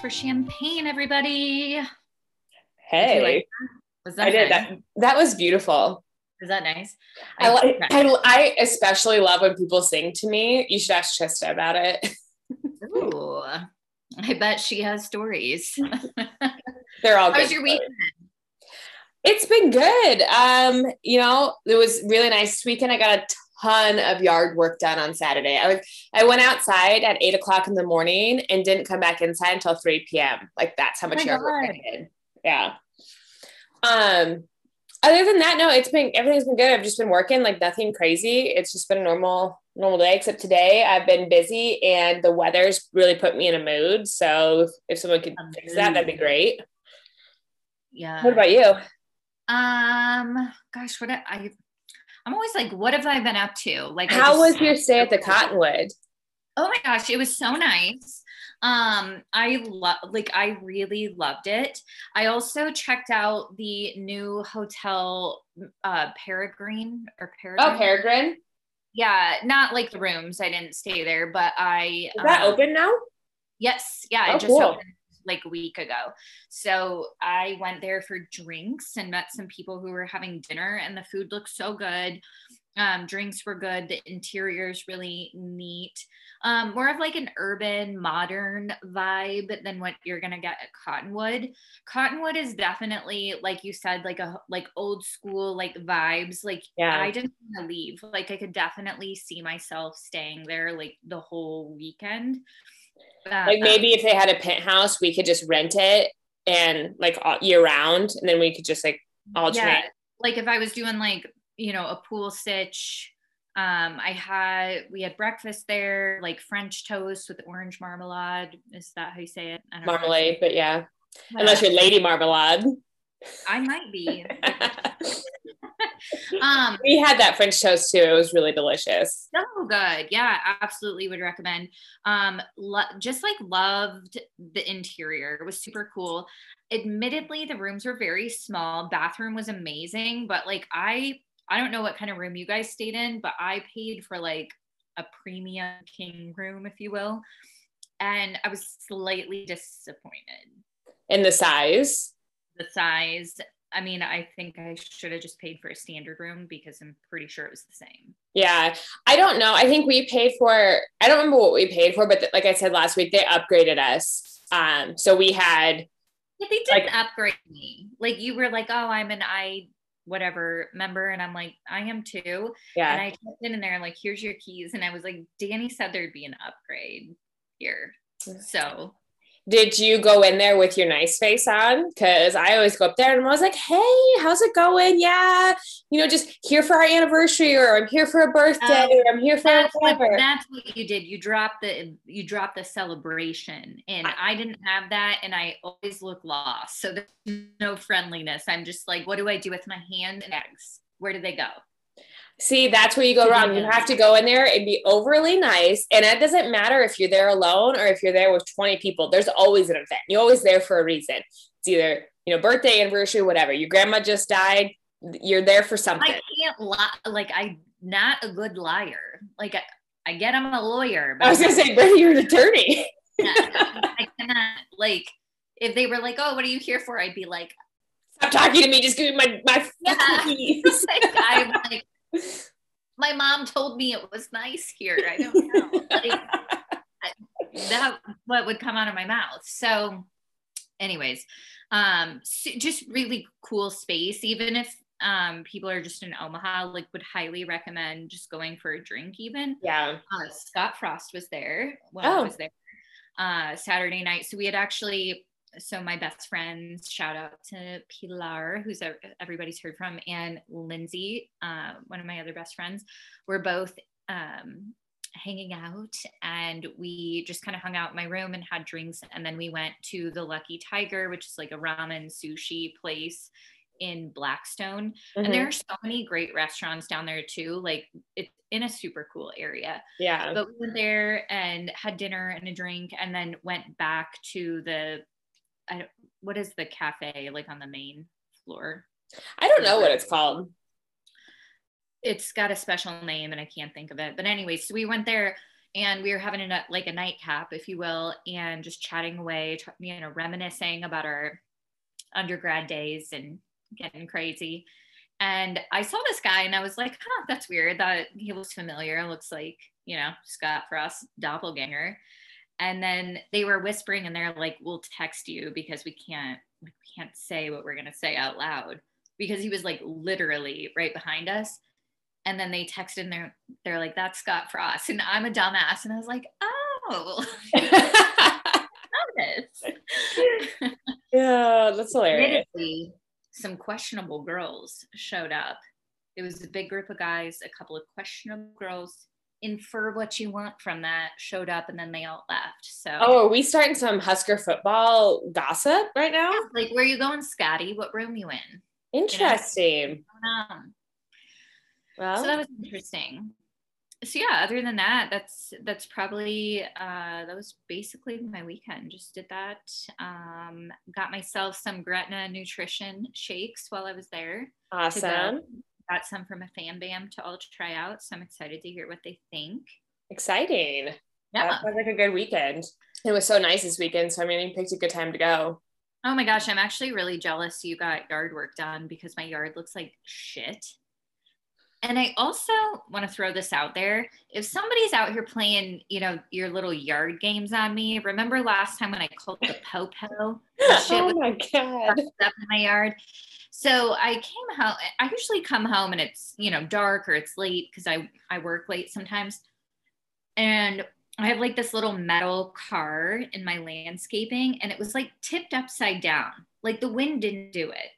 for champagne, everybody. Hey, like was that I did that. That was beautiful. Is that nice? I, I- I, I especially love when people sing to me. You should ask Trista about it. Ooh, I bet she has stories. They're all How was your stories. weekend? It's been good. Um, you know, it was really nice this weekend. I got a ton of yard work done on Saturday. I was I went outside at eight o'clock in the morning and didn't come back inside until 3 p.m. Like that's how much my yard work I God. did. Yeah. Um other than that, no, it's been everything's been good. I've just been working like nothing crazy. It's just been a normal normal day, except today I've been busy and the weather's really put me in a mood. So if, if someone could A fix that, that'd be great. Yeah. What about you? Um, gosh, what I, I I'm always like, what have I been up to? Like, How just- was your stay at the Cottonwood? Oh my gosh, it was so nice. Um, I love like I really loved it. I also checked out the new hotel uh Peregrine or Peregrine. Oh, Peregrine. Yeah, not like the rooms. I didn't stay there, but I Is that um, open now? Yes, yeah, Oh, it just cool. opened like a week ago. So I went there for drinks and met some people who were having dinner, and the food looked so good. Um, drinks were good. The interior is really neat. Um, more of like an urban, modern vibe than what you're gonna get at Cottonwood. Cottonwood is definitely, like you said, like a like old school like vibes. Like Yeah. I didn't want to leave. Like I could definitely see myself staying there like the whole weekend. Uh, Like maybe if they had a penthouse, we could just rent it and like all year round, and then we could just like alternate. yeah, like if I was doing like you know a pool stitch. Um, I had we had breakfast there, like French toast with orange marmalade. Is that how you say it? I don't know. Marmalade, but yeah, Yeah, unless you're Lady Marmalade. I might be. um, we had that French toast too. It was really delicious. so good yeah absolutely would recommend um lo- just like loved the interior it was super cool admittedly the rooms were very small bathroom was amazing but like i i don't know what kind of room you guys stayed in but i paid for like a premium king room if you will and i was slightly disappointed In the size. The size i mean i think i should have just paid for a standard room because i'm pretty sure it was the same Yeah, I don't know. I think we paid for. I don't remember what we paid for, but th- like I said last week, they upgraded us. Um, so we had Yeah, they didn't upgrade me. Like you were like, oh, I'm an I whatever member, and I'm like, I am too. Yeah. And. I checked in there and they're like, here's your keys, and I was like, Danny said there'd be an upgrade here. So Did you go in there with your nice face on? Because I always go up there and I'm always like, "Hey, how's it going? Yeah, you know, just here for our anniversary, or I'm here for a birthday, Oh, or I'm here for that's what whatever." that's what you did. You dropped the you dropped the celebration, and I didn't have that, and I always look lost. So there's no friendliness. I'm just like, what do I do with my hand and eggs? Where do they go? See, that's where you go wrong. You have to go in there and be overly nice. And it doesn't matter if you're there alone or if you're there with 20 people. There's always an event. You're always there for a reason. It's either, you know, birthday, anniversary, whatever. Your grandma just died. You're there for something. I can't lie. Like I'm not a good liar. Like I, I get I'm a lawyer, but I was gonna say, Brittany, you're an attorney. I cannot like if they were like, "Oh, what are you here for?" I'd be like, Stop talking to me. Just give me my my Yeah. I'm like, my mom told me it was nice here. I don't know. Like, that what would come out of my mouth. So, anyways, um, s- just really cool space. Even if um people are just in Omaha, like would highly recommend just going for a drink. Even yeah. uh, Scott Frost was there when I Oh. was there uh, Saturday night. So we had actually, so my best friends, shout out to Pilar, who's everybody's heard from, and Lindsay, uh, one of my other best friends, we're both um, hanging out and we just kind of hung out in my room and had drinks. And then we went to the Lucky Tiger, which is like a ramen sushi place in Blackstone. Mhm. And there are so many great restaurants down there too. Like it's in a super cool area. yeah. But we went there and had dinner and a drink and then went back to the I don't, what is the cafe like on the main floor? I don't know what it's called. It's got a special name and I can't think of it. But anyway, so we went there, and we were having a like a nightcap, if you will, and just chatting away, you know, reminiscing about our undergrad days and getting crazy. And I saw this guy and I was like, huh, that's weird. That he looks familiar. Looks like, you know, Scott Frost doppelganger. And then they were whispering and they're like, we'll text you because we can't we can't say what we're gonna say out loud. Because he was like literally right behind us. And then they texted and they're they're like, that's Scott Frost. And I'm a dumbass. And I was like, oh yeah, that's hilarious. some questionable girls showed up. It was a big group of guys, a couple of questionable girls. Infer what you want from that showed up and then they all left. So Oh, are we starting some Husker football gossip right now? Yeah, like where are you going, Scotty? What room you in? Interesting. You know? well, so that was interesting so yeah other than that that's that's probably uh that was basically my weekend just did that um got myself some gretna nutrition shakes while i was there awesome got some from a fan bam to all try out so i'm excited to hear what they think. Exciting. Yeah. That sounds like a good weekend. It was so nice this weekend so i mean you picked a good time to go. Oh my gosh i'm actually really jealous you got yard work done because my yard looks like shit and I also want to throw this out there. If somebody's out here playing, you know, your little yard games on me, remember last time when I called the popo? oh my god! Up in my yard. So I came home. I usually come home and it's you know dark or it's late because I I work late sometimes, and I have like this little metal car in my landscaping, and it was like tipped upside down. Like the wind didn't do it.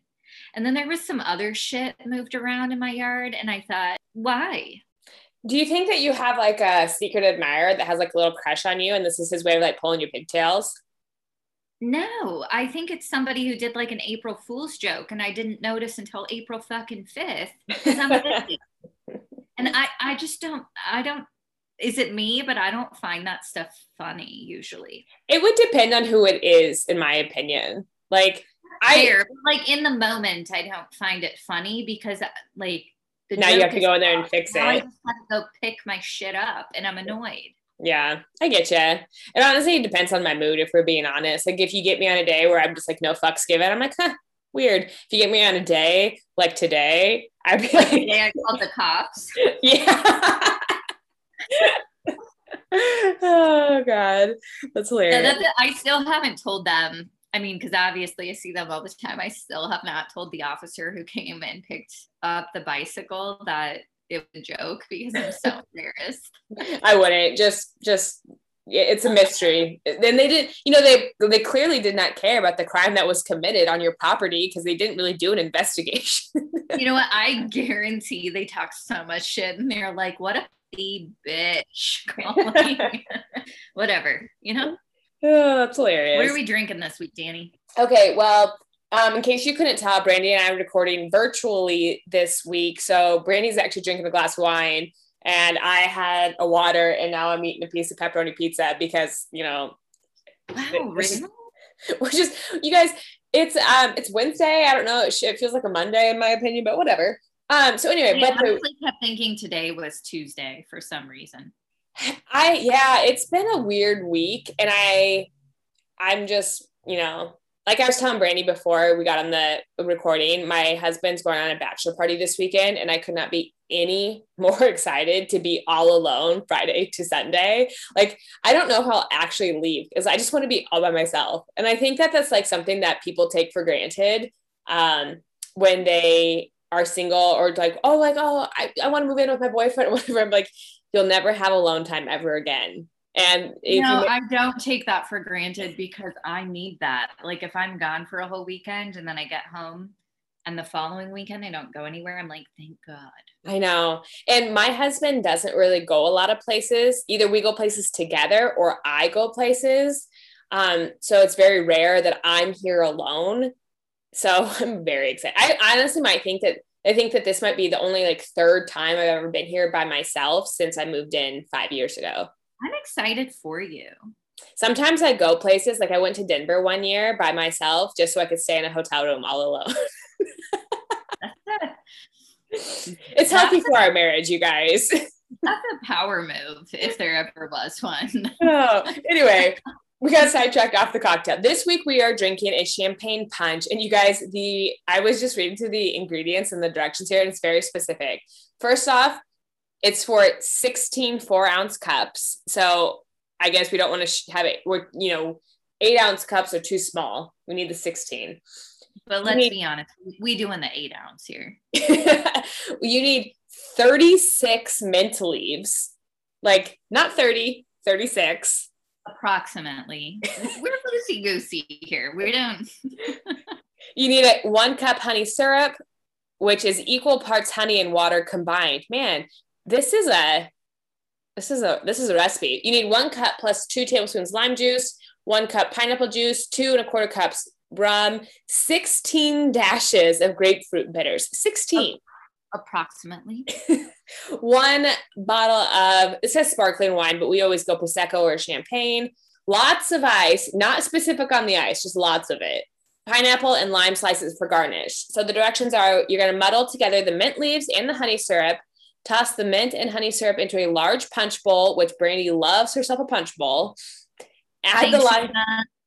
And then there was some other shit moved around in my yard. And I thought, why? Do you think that you have like a secret admirer that has like a little crush on you and this is his way of like pulling your pigtails? No, I think it's somebody who did like an April Fool's joke and I didn't notice until April fucking 5th because I'm and I, I just don't, I don't, is it me? But I don't find that stuff funny usually. It would depend on who it is, in my opinion. Like, I like in the moment, I don't find it funny because uh, like now you have to go in there and fix it. I just have to go pick my shit up, and I'm annoyed. Yeah, I get you. It honestly it depends on my mood. If we're being honest, like if you get me on a day where I'm just like no fucks given, I'm like, huh, weird. If you get me on a day like today, I'd be like, today I called the cops. yeah. oh god, that's hilarious. that's I still haven't told them I mean, because obviously I see them all the time. I still have not told the officer who came and picked up the bicycle that it was a joke because I'm so embarrassed. I wouldn't just just it's a mystery. Then they did, you know, they they clearly did not care about the crime that was committed on your property because they didn't really do an investigation. you know what? I guarantee they talk so much shit and they're like, "What a bitch!" Whatever, you know. Oh, that's hilarious. What are we drinking this week, Danny? Okay, well, um, in case you couldn't tell, Brandy and I are recording virtually this week. So Brandy's actually drinking a glass of wine, and I had a water, and now I'm eating a piece of pepperoni pizza because you know. Wow, really? We're just you guys. It's um, it's Wednesday. I don't know. It, it feels like a Monday in my opinion, but whatever. Um. So anyway, but I but honestly kept thinking today was Tuesday for some reason. I yeah, it's been a weird week and I I'm just, you know, like I was telling Brandy before we got on the recording, my husband's going on a bachelor party this weekend and I could not be any more excited to be all alone Friday to Sunday. Like I don't know how I'll actually leave because I just want to be all by myself. And I think that that's like something that people take for granted um, when they are single or like, oh, like, oh, I, I want to move in with my boyfriend or whatever. I'm like, you'll never have alone time ever again. And you know, I don't take that for granted because I need that. Like if I'm gone for a whole weekend and then I get home and the following weekend I don't go anywhere, I'm like, thank God. I know. And my husband doesn't really go a lot of places. Either we go places together or I go places. Um, so it's very rare that I'm here alone. So I'm very excited. I honestly might think that I think that this might be the only like third time I've ever been here by myself since I moved in five years ago. I'm excited for you. Sometimes I go places like I went to Denver one year by myself just so I could stay in a hotel room all alone. it's healthy for our marriage, you guys. That's a power move if there ever was one. oh, anyway, we got sidetracked off the cocktail. This week we are drinking a champagne punch. And you guys, the I was just reading through the ingredients and the directions here, and it's very specific. First off, it's for 16 four ounce cups. So I guess we don't want to have it. We're, you know, eight ounce cups are too small. We need the 16. But let's need, be honest, we doing the eight ounce here. you need 36 mint leaves, like not 30, 36. Approximately. We're loosey goosey here. We don't. you need a one cup honey syrup, which is equal parts honey and water combined. Man, this is a this is a this is a recipe. You need one cup plus two tablespoons lime juice, one cup pineapple juice, two and a quarter cups rum, 16 dashes of grapefruit bitters. 16. Approximately. one bottle of it says sparkling wine, but we always go prosecco or champagne. Lots of ice, not specific on the ice, just lots of it. Pineapple and lime slices for garnish. So the directions are you're going to muddle together the mint leaves and the honey syrup Toss the mint and honey syrup into a large punch bowl, which Brandy loves herself a punch bowl. Add Thanks the lime.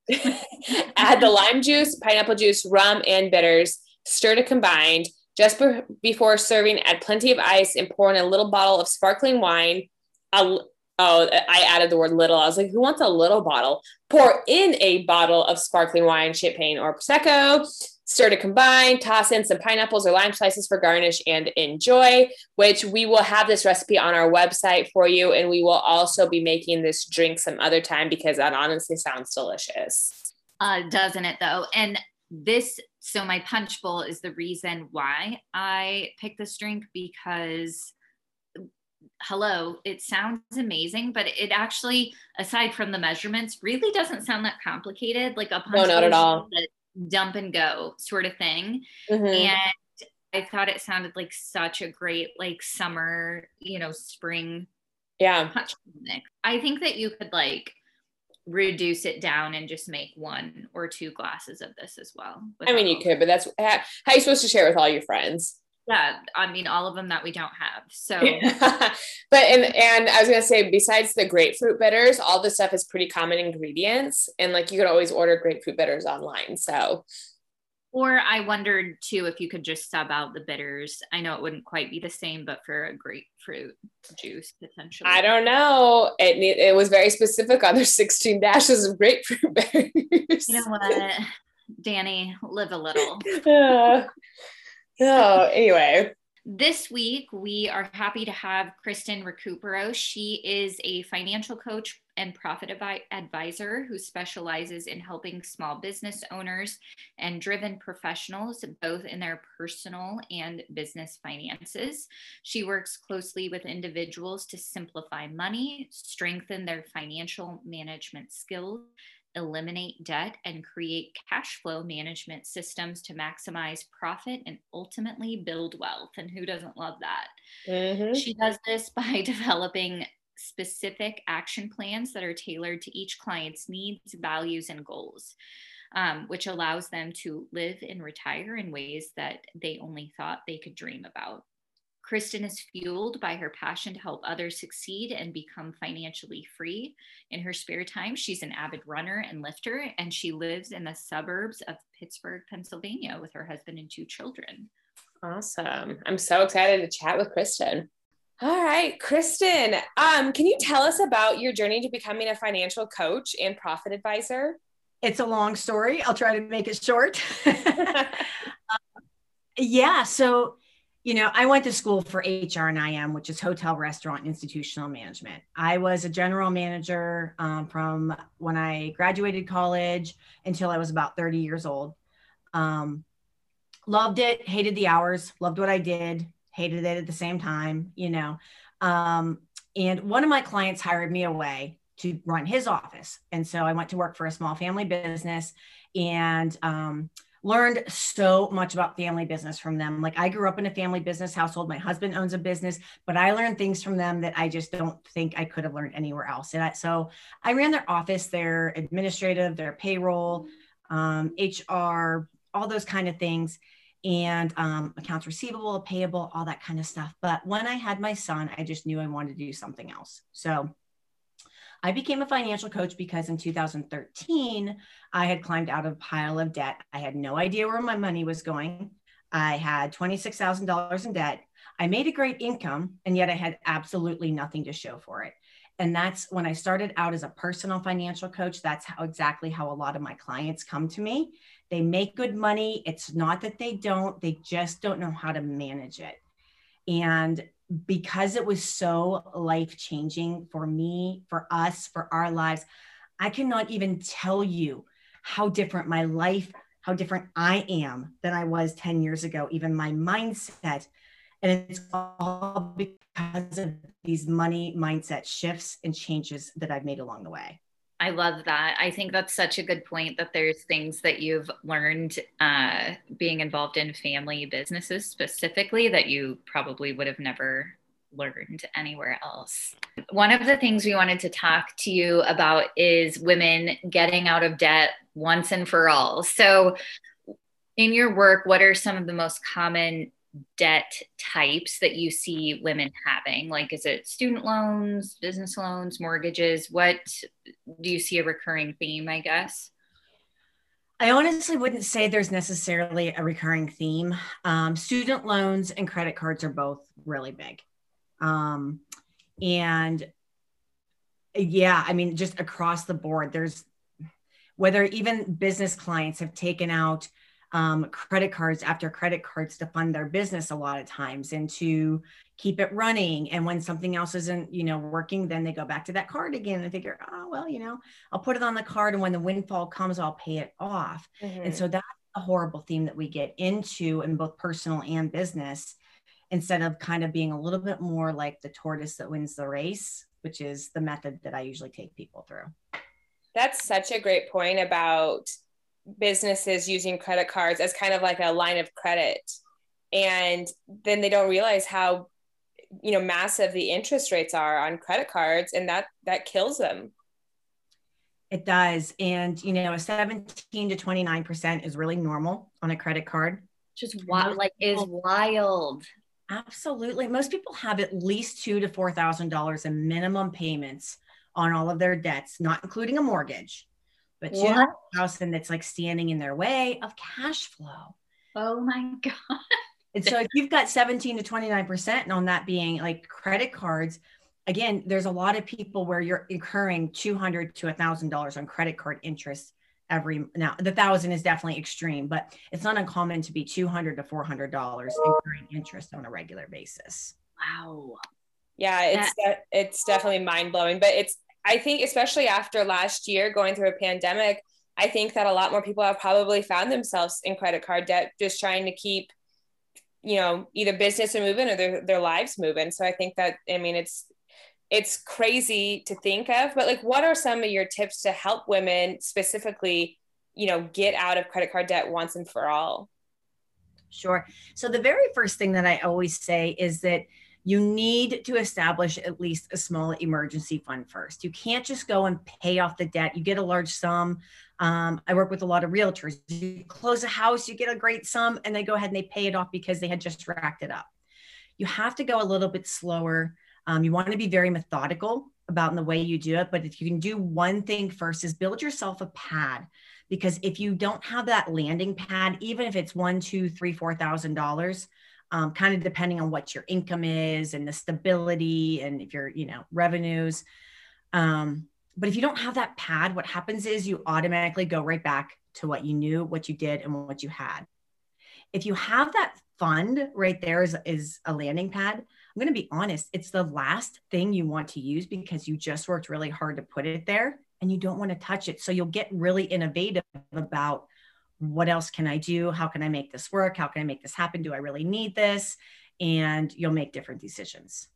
add the lime juice, pineapple juice, rum, and bitters. Stir to combine. Just be- before serving, add plenty of ice and pour in a little bottle of sparkling wine. Oh, I added the word little. I was like, who wants a little bottle? Pour in a bottle of sparkling wine, champagne, or prosecco. Stir to combine, toss in some pineapples or lime slices for garnish and enjoy, which we will have this recipe on our website for you. And we will also be making this drink some other time because that honestly sounds delicious. Uh, doesn't it though? And this, so my punch bowl is the reason why I picked this drink because hello, it sounds amazing, but it actually, aside from the measurements, really doesn't sound that complicated. Like a punch no, not at all. Dump and go sort of thing. Mm-hmm. And I thought it sounded like such a great like summer, you know, spring yeah mix. I think that you could like reduce it down and just make one or two glasses of this as well. I mean, you could, but that's how, how you supposed to share with all your friends yeah i mean all of them that we don't have so but and and i was gonna say besides the grapefruit bitters all the stuff is pretty common ingredients and like you could always order grapefruit bitters online so or i wondered too if you could just sub out the bitters. I know it wouldn't quite be the same but for a grapefruit juice potentially. I don't know. It it was very specific on their 16 dashes of grapefruit bitters you know what? Danny live a little. Oh, anyway. This week, we are happy to have Kristen Recupero. She is a financial coach and profit advisor who specializes in helping small business owners and driven professionals both in their personal and business finances. She works closely with individuals to simplify money, strengthen their financial management skills, eliminate debt, and create cash flow management systems to maximize profit and ultimately build wealth. And who doesn't love that? Mm-hmm. She does this by developing specific action plans that are tailored to each client's needs, values, and goals. Um, which allows them to live and retire in ways that they only thought they could dream about. Kristen is fueled by her passion to help others succeed and become financially free. In her spare time, she's an avid runner and lifter, and she lives in the suburbs of Pittsburgh, Pennsylvania, with her husband and two children. Awesome. I'm so excited to chat with Kristen. All right, Kristen, um, can you tell us about your journey to becoming a financial coach and profit advisor? It's a long story. I'll try to make it short. um, yeah, so you know, I went to school for HR and IM, which is hotel, restaurant, institutional management. I was a general manager um, from when I graduated college until I was about 30 years old. Um, loved it, hated the hours, loved what I did, hated it at the same time, you know. Um, and one of my clients hired me away to run his office. And so I went to work for a small family business and, um, learned so much about family business from them. Like I grew up in a family business household. My husband owns a business, but I learned things from them that I just don't think I could have learned anywhere else. And I, so I ran their office, their administrative, their payroll, um, HR, all those kind of things. and um, accounts receivable, payable, all that kind of stuff. But when I had my son, I just knew I wanted to do something else. So I became a financial coach because in 2013, I had climbed out of a pile of debt. I had no idea where my money was going. I had $26,000 in debt. I made a great income, and yet I had absolutely nothing to show for it. And that's when I started out as a personal financial coach. That's how exactly how a lot of my clients come to me. They make good money. It's not that they don't, they just don't know how to manage it. And because it was so life changing for me, for us, for our lives, I cannot even tell you how different my life, how different I am than I was 10 years ago, even my mindset. And it's all because of these money mindset shifts and changes that I've made along the way. I love that. I think that's such a good point that there's things that you've learned uh, being involved in family businesses specifically that you probably would have never learned anywhere else. One of the things we wanted to talk to you about is women getting out of debt once and for all. So, in your work, what are some of the most common debt types that you see women having? Like, is it student loans, business loans, mortgages? What do you see a recurring theme, I guess? I honestly wouldn't say there's necessarily a recurring theme. Um, student loans and credit cards are both really big. Um, and yeah, I mean, just across the board, there's whether even business clients have taken out um, credit cards after credit cards to fund their business a lot of times and to keep it running. And when something else isn't, you know, working, then they go back to that card again and figure, oh, well, you know, I'll put it on the card. And when the windfall comes, I'll pay it off. Mm-hmm. And so that's a horrible theme that we get into in both personal and business instead of kind of being a little bit more like the tortoise that wins the race, which is the method that I usually take people through. That's such a great point about businesses using credit cards as kind of like a line of credit. And then they don't realize how you know massive the interest rates are on credit cards and that that kills them. It does. And you know a 17 to 29 percent is really normal on a credit card. Just wild like is wild. Absolutely. Most people have at least two to four thousand dollars in minimum payments on all of their debts not including a mortgage but two thousand that's like standing in their way of cash flow. Oh my god! And so if you've got seventeen to twenty nine percent and on that being like credit cards, again, there's a lot of people where you're incurring two hundred to a thousand dollars on credit card interest every now the thousand is definitely extreme but it's not uncommon to be 200 to 400 dollars incurring interest on a regular basis wow yeah it's that- it's definitely mind-blowing but it's I think, especially after last year going through a pandemic, I think that a lot more people have probably found themselves in credit card debt, just trying to keep, you know, either business moving or their, their lives moving. So I think that, I mean, it's, it's crazy to think of, but like, what are some of your tips to help women specifically, you know, get out of credit card debt once and for all? Sure. So the very first thing that I always say is that you need to establish at least a small emergency fund first. You can't just go and pay off the debt. You get a large sum. Um, I work with a lot of realtors. You close a house, you get a great sum, and they go ahead and they pay it off because they had just racked it up. You have to go a little bit slower. Um, you want to be very methodical about in the way you do it. But if you can do one thing first, is build yourself a pad because if you don't have that landing pad, even if it's one, two, three, four thousand dollars, um, kind of depending on what your income is and the stability and if you're, you know, revenues. Um, but if you don't have that pad, what happens is you automatically go right back to what you knew, what you did, and what you had. If you have that fund right there is, is a landing pad, I'm going to be honest, it's the last thing you want to use because you just worked really hard to put it there and you don't want to touch it. So you'll get really innovative about what else can I do? How can I make this work? How can I make this happen? Do I really need this? And you'll make different decisions.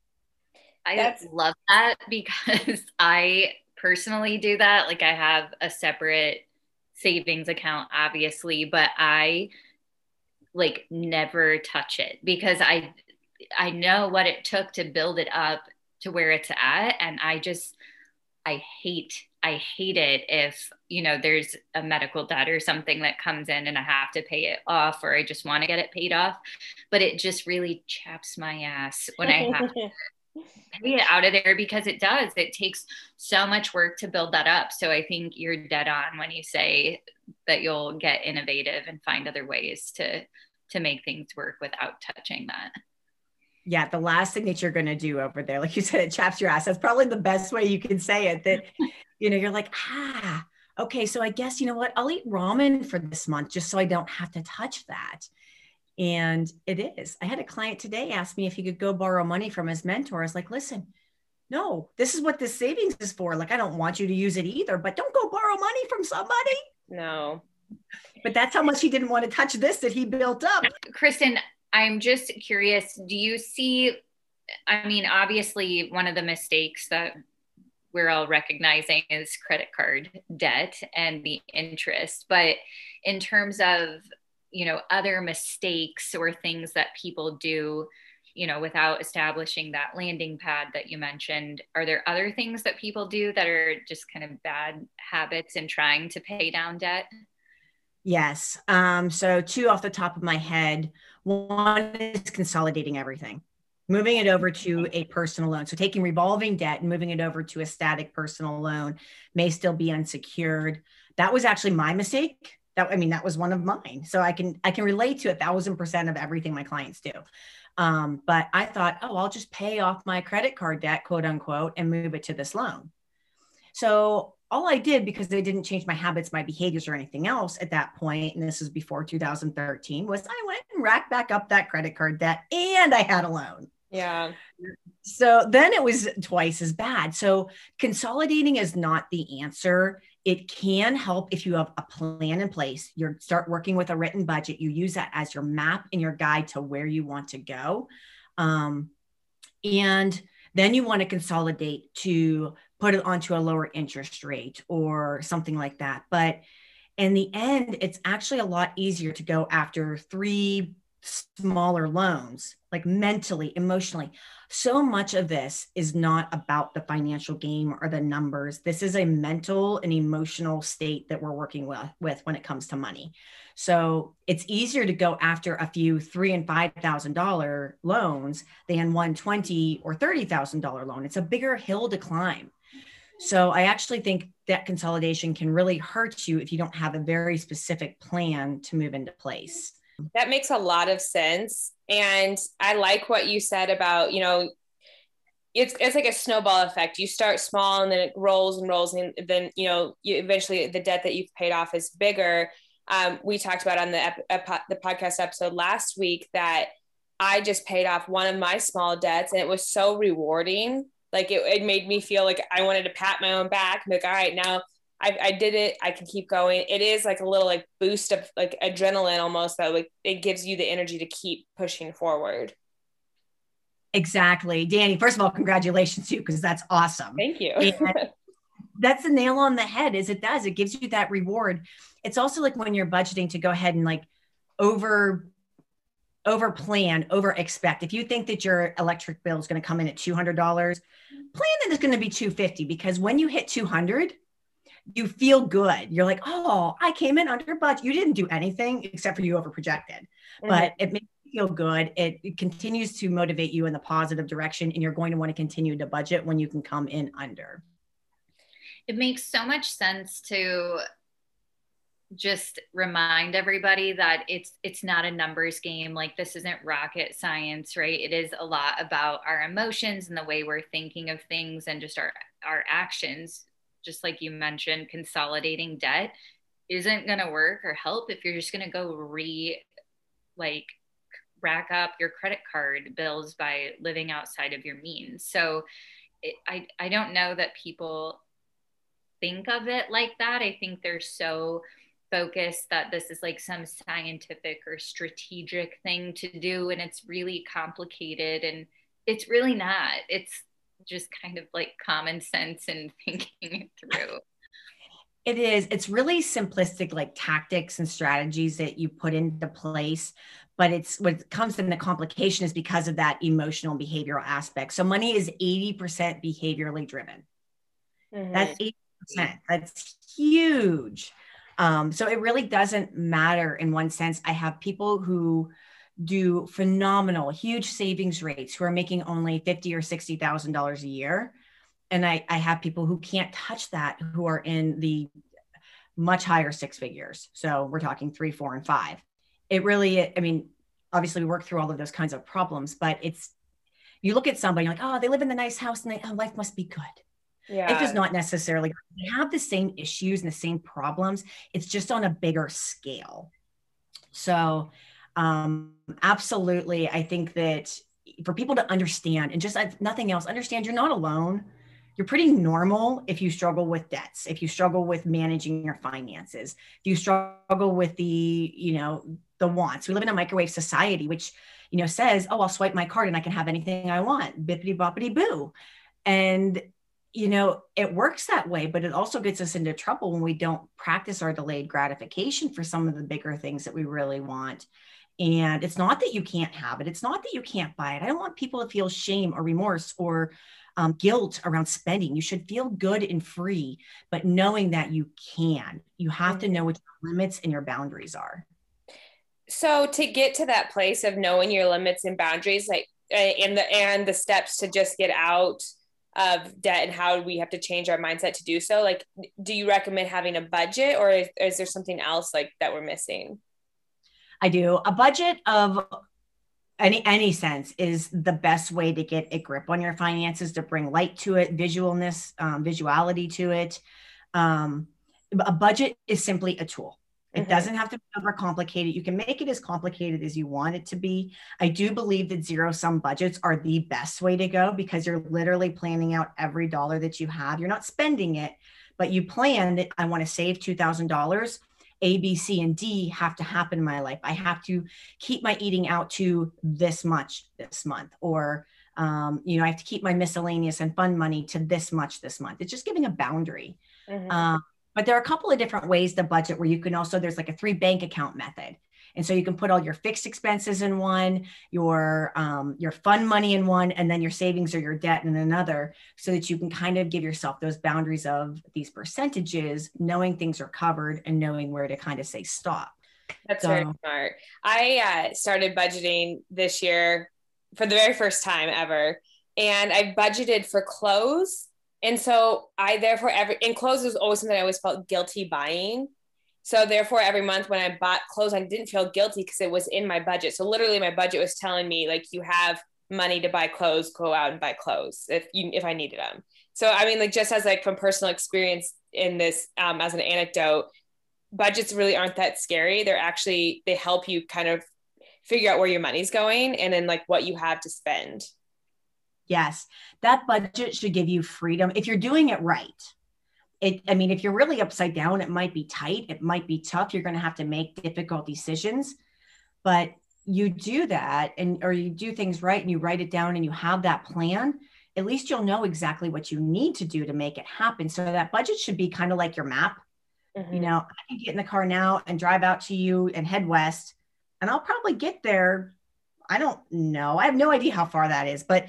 I That's- love that because I personally do that. Like I have a separate savings account, obviously, but I like never touch it because I I know what it took to build it up to where it's at. And I just I hate I hate it if, you know, there's a medical debt or something that comes in and I have to pay it off or I just want to get it paid off. But it just really chaps my ass when I have to pay it out of there because it does. It takes so much work to build that up. So I think you're dead on when you say that you'll get innovative and find other ways to to make things work without touching that yeah, the last thing that you're going to do over there, like you said, it chaps your ass. That's probably the best way you can say it. That, you know, you're like, ah, okay, so I guess, you know what, I'll eat ramen for this month just so I don't have to touch that. And it is. I had a client today ask me if he could go borrow money from his mentor. I was like, listen, no, this is what this savings is for. Like, I don't want you to use it either, but don't go borrow money from somebody. No. But that's how much he didn't want to touch this that he built up. Kristen, I'm just curious do you see? I mean, obviously, one of the mistakes that we're all recognizing is credit card debt and the interest. But in terms of, you know, other mistakes or things that people do, you know, without establishing that landing pad that you mentioned, are there other things that people do that are just kind of bad habits in trying to pay down debt? Yes. Um, so, two off the top of my head. One is consolidating everything, moving it over to a personal loan. So, taking revolving debt and moving it over to a static personal loan may still be unsecured. That was actually my mistake. That I mean, that was one of mine. So I can I can relate to a thousand percent of everything my clients do. Um, but I thought, oh, I'll just pay off my credit card debt, quote unquote, and move it to this loan. So all I did because they didn't change my habits, my behaviors, or anything else at that point, and this is before 2013, was I went and racked back up that credit card debt and I had a loan. Yeah. So then it was twice as bad. So consolidating is not the answer. It can help if you have a plan in place. You start working with a written budget. You use that as your map and your guide to where you want to go. Um, and then you want to consolidate to put it onto a lower interest rate or something like that. But in the end, it's actually a lot easier to go after three smaller loans, like mentally, emotionally. So much of this is not about the financial game or the numbers. This is a mental and emotional state that we're working with, with when it comes to money. So it's easier to go after a few three and five thousand dollar loans than one twenty or thirty thousand dollar loan. It's a bigger hill to climb. So I actually think that consolidation can really hurt you if you don't have a very specific plan to move into place. That makes a lot of sense. And I like what you said about, you know, it's, it's like a snowball effect. You start small and then it rolls and rolls. And then, you know, you eventually the debt that you've paid off is bigger. Um, we talked about on the, ep- ep- the podcast episode last week that I just paid off one of my small debts and it was so rewarding like it, it made me feel like I wanted to pat my own back, like, all right, now I, I did it. I can keep going. It is like a little like boost of like adrenaline almost that like it gives you the energy to keep pushing forward. Exactly. Danny, first of all, congratulations to you because that's awesome. Thank you. that's the nail on the head is it does. It gives you that reward. It's also like when you're budgeting to go ahead and like over over plan, over expect. If you think that your electric bill is going to come in at $200, plan that it's going to be 250 because when you hit 200, you feel good. You're like, oh, I came in under budget. You didn't do anything except for you over projected, mm-hmm. but it makes you feel good. It, it continues to motivate you in the positive direction, and you're going to want to continue to budget when you can come in under. It makes so much sense to just remind everybody that it's it's not a numbers game like this isn't rocket science right it is a lot about our emotions and the way we're thinking of things and just our our actions just like you mentioned consolidating debt isn't going to work or help if you're just going to go re like rack up your credit card bills by living outside of your means. So it, i i don't know that people think of it like that. I think they're so focused that this is like some scientific or strategic thing to do and it's really complicated and it's really not. It's just kind of like common sense and thinking it through it is it's really simplistic like tactics and strategies that you put into place but it's what comes in the complication is because of that emotional behavioral aspect so money is 80% behaviorally driven mm-hmm. that's That's huge. Um, so it really doesn't matter in one sense. I have people who do phenomenal, huge savings rates who are making only fifty or sixty thousand dollars a year, and I, I have people who can't touch that who are in the much higher six figures. So we're talking three, four, and five. It really, I mean, obviously we work through all of those kinds of problems, but it's you look at somebody like, oh, they live in the nice house and they, oh, life must be good. Yeah. Life is not necessarily they have the same issues and the same problems. It's just on a bigger scale. So um absolutely i think that for people to understand and just nothing else understand you're not alone. You're pretty normal if you struggle with debts if you struggle with managing your finances if you struggle with the you know the wants. We live in a microwave society which you know says oh i'll swipe my card and i can have anything i want. Bippity boppity boo. And you know it works that way but it also gets us into trouble when we don't practice our delayed gratification for some of the bigger things that we really want and it's not that you can't have it it's not that you can't buy it i don't want people to feel shame or remorse or um, guilt around spending. You should feel good and free, but knowing that you can, you have to mm-hmm. know what your limits and your boundaries are. So to get to that place of knowing your limits and boundaries, like and the and the steps to just get out of debt and how we have to change our mindset to do so, like do you recommend having a budget or is, is there something else like that we're missing? I do. A budget of any any sense is the best way to get a grip on your finances to bring light to it visualness um, visuality to it. Um, a budget is simply a tool. It mm-hmm. doesn't have to be over complicated you can make it as complicated as you want it to be. I do believe that zero sum budgets are the best way to go because you're literally planning out every dollar that you have. You're not spending it but you plan that i want to save $2000 a, B, C, and D have to happen in my life. I have to keep my eating out to this much this month, or um, you know, I have to keep my miscellaneous and fun money to this much this month. It's just giving a boundary. Mm-hmm. Um, but there are a couple of different ways to budget where you can also, there's like a three bank account method. And so you can put all your fixed expenses in one, your um, your fund money in one, and then your savings or your debt in another, so that you can kind of give yourself those boundaries of these percentages, knowing things are covered and knowing where to kind of say stop. That's so, very smart. I uh, started budgeting this year for the very first time ever, and I budgeted for clothes. And so I therefore every in clothes was always something I always felt guilty buying so therefore, every month when I bought clothes, I didn't feel guilty because it was in my budget. So literally, my budget was telling me like, you have money to buy clothes, go out and buy clothes if you if I needed them. So I mean, like just as like from personal experience in this, um, as an anecdote, budgets really aren't that scary. They're actually they help you kind of figure out where your money's going and then like what you have to spend. Yes, that budget should give you freedom if you're doing it right it, I mean, if you're really upside down, it might be tight, it might be tough. You're going to have to make difficult decisions, but you do that and or you do things right and you write it down and you have that plan at least you'll know exactly what you need to do to make it happen so that budget should be kind of like your map mm-hmm. you know i can get in the car now and drive out to you and head west and i'll probably get there i don't know i have no idea how far that is but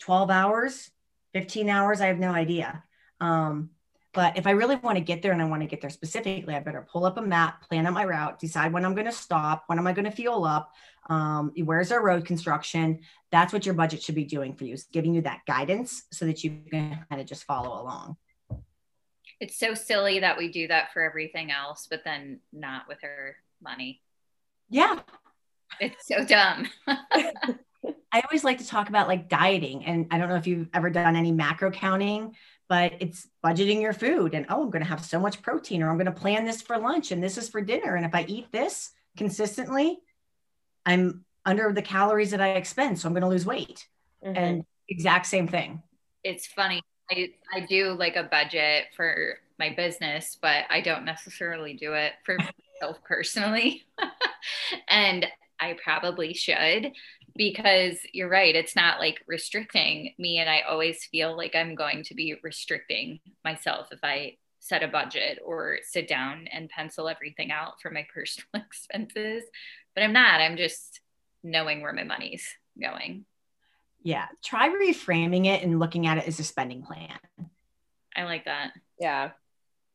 12 hours 15 hours i have no idea um, but if I really want to get there and I want to get there specifically, I better pull up a map, plan out my route, decide when I'm going to stop, when am I going to fuel up, um, where's our road construction. That's what your budget should be doing for you, is giving you that guidance so that you can kind of just follow along. It's so silly that we do that for everything else, but then not with our money. Yeah. It's so dumb. I always like to talk about like dieting. And I don't know if you've ever done any macro counting, but it's budgeting your food and oh i'm going to have so much protein or i'm going to plan this for lunch and this is for dinner. And if i eat this consistently i'm under the calories that i expend so i'm going to lose weight. Mm-hmm. and exact same thing. It's funny. I, I do like a budget for my business but i don't necessarily do it for myself personally. And i probably should because you're right it's not like restricting me and i always feel like i'm going to be restricting myself if i set a budget or sit down and pencil everything out for my personal expenses but i'm not i'm just knowing where my money's going yeah try reframing it and looking at it as a spending plan i like that yeah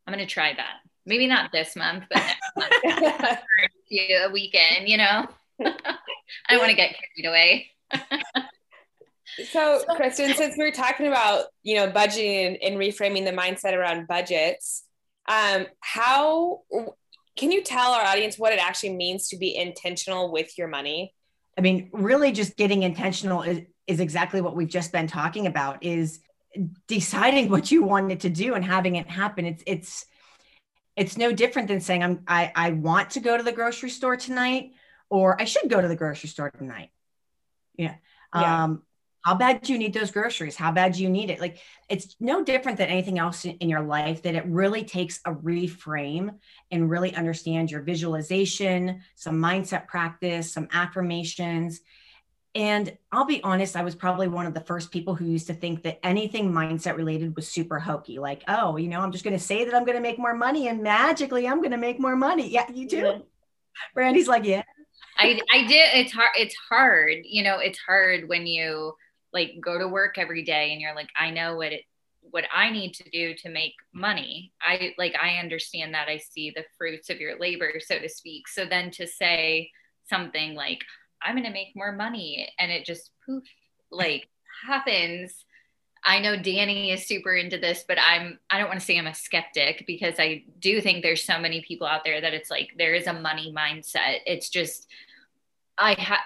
I'm gonna try that. Maybe not this month, but next month. a weekend, you know. I want to get carried away. so, Kristen, since we are talking about you know budgeting and, and reframing the mindset around budgets, um, how can you tell our audience what it actually means to be intentional with your money? I mean, really, just getting intentional is, is exactly what we've just been talking about. Is deciding what you want it to do and having it happen. It's it's it's no different than saying I'm I, I want to go to the grocery store tonight or I should go to the grocery store tonight. Yeah. yeah. Um, how bad do you need those groceries? How bad do you need it? Like it's no different than anything else in, in your life that it really takes a reframe and really understand your visualization, some mindset practice, some affirmations, and I'll be honest, I was probably one of the first people who used to think that anything mindset related was super hokey. Like, oh, you know, I'm just going to say that I'm going to make more money and magically I'm going to make more money. Yeah, you do. Yeah. Brandy's like, yeah. I, I did. It's hard. It's hard. You know, it's hard when you like go to work every day and you're like, I know what it, what I need to do to make money. I like, I understand that I see the fruits of your labor, so to speak. So then to say something like, I'm to make more money. And it just poof, like happens. I know Danny is super into this, but I'm, I don't want to say I'm a skeptic because I do think there's so many people out there that it's like there is a money mindset. It's just, I have,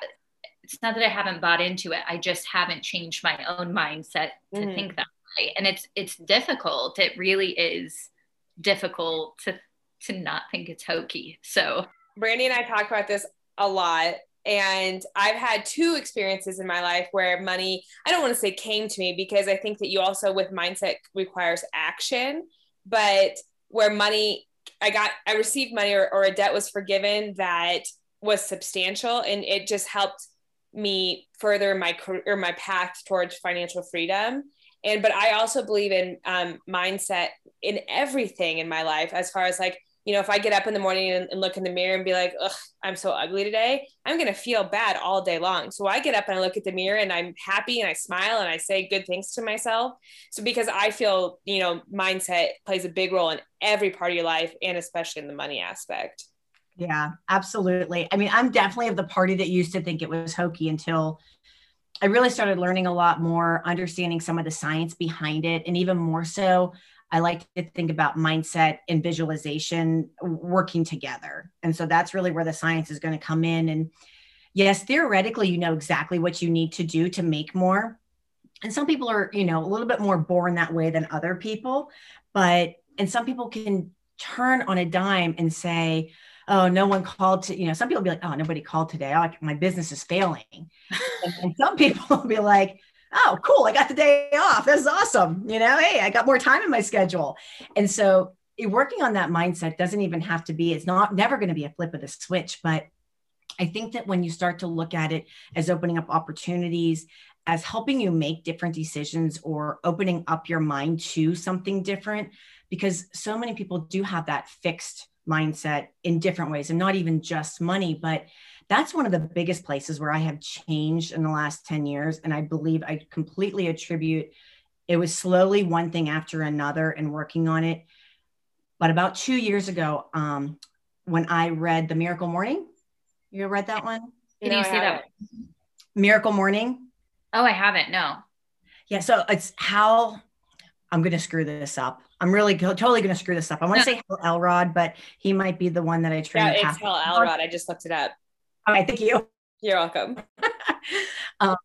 it's not that I haven't bought into it. I just haven't changed my own mindset to mm. think that way. And it's, it's difficult. It really is difficult to, to not think it's hokey. So, Brandy and I talk about this a lot and I've had two experiences in my life where money, I don't want to say came to me because I think that you also, with mindset, requires action, but where money, I got, I received money or, or a debt was forgiven that was substantial and it just helped me further my career my path towards financial freedom. And but i also believe in um, mindset in everything in my life as far as like you know, if I get up in the morning and, and look in the mirror and be like, ugh, I'm so ugly today, I'm going to feel bad all day long. So I get up and I look at the mirror and I'm happy and I smile and I say good things to myself. So because I feel, you know, mindset plays a big role in every part of your life and especially in the money aspect. Yeah, absolutely. I mean, I'm definitely of the party that used to think it was hokey until I really started learning a lot more, understanding some of the science behind it, and even more so, I like to think about mindset and visualization working together. And so that's really where the science is going to come in. And yes, theoretically, you know exactly what you need to do to make more. And some people are, you know, a little bit more born that way than other people. But, and some people can turn on a dime and say, oh, no one called to, you know, some people be like, oh, nobody called today. Oh, my business is failing. and, and some people will be like, oh, cool, I got the day off. That's awesome. You know, hey, I got more time in my schedule. And so eh, working on that mindset doesn't even have to be, it's not never going to be a flip of the switch. But I think that when you start to look at it as opening up opportunities, as helping you make different decisions or opening up your mind to something different, because so many people do have that fixed mindset in different ways and not even just money, but that's one of the biggest places where I have changed in the last 10 years. And I believe I completely attribute it was slowly one thing after another and working on it. But about two years ago, um, when I read The Miracle Morning, you read that one? Can no, you say that? Miracle Morning. Oh, I haven't. No. Yeah. So it's how I'm going to screw this up. I'm really totally going to screw this up. I want to no. say Hal Elrod, but he might be the one that I trained. Yeah, it's Hal Elrod. I just looked it up. All right, thank you. You're welcome. um,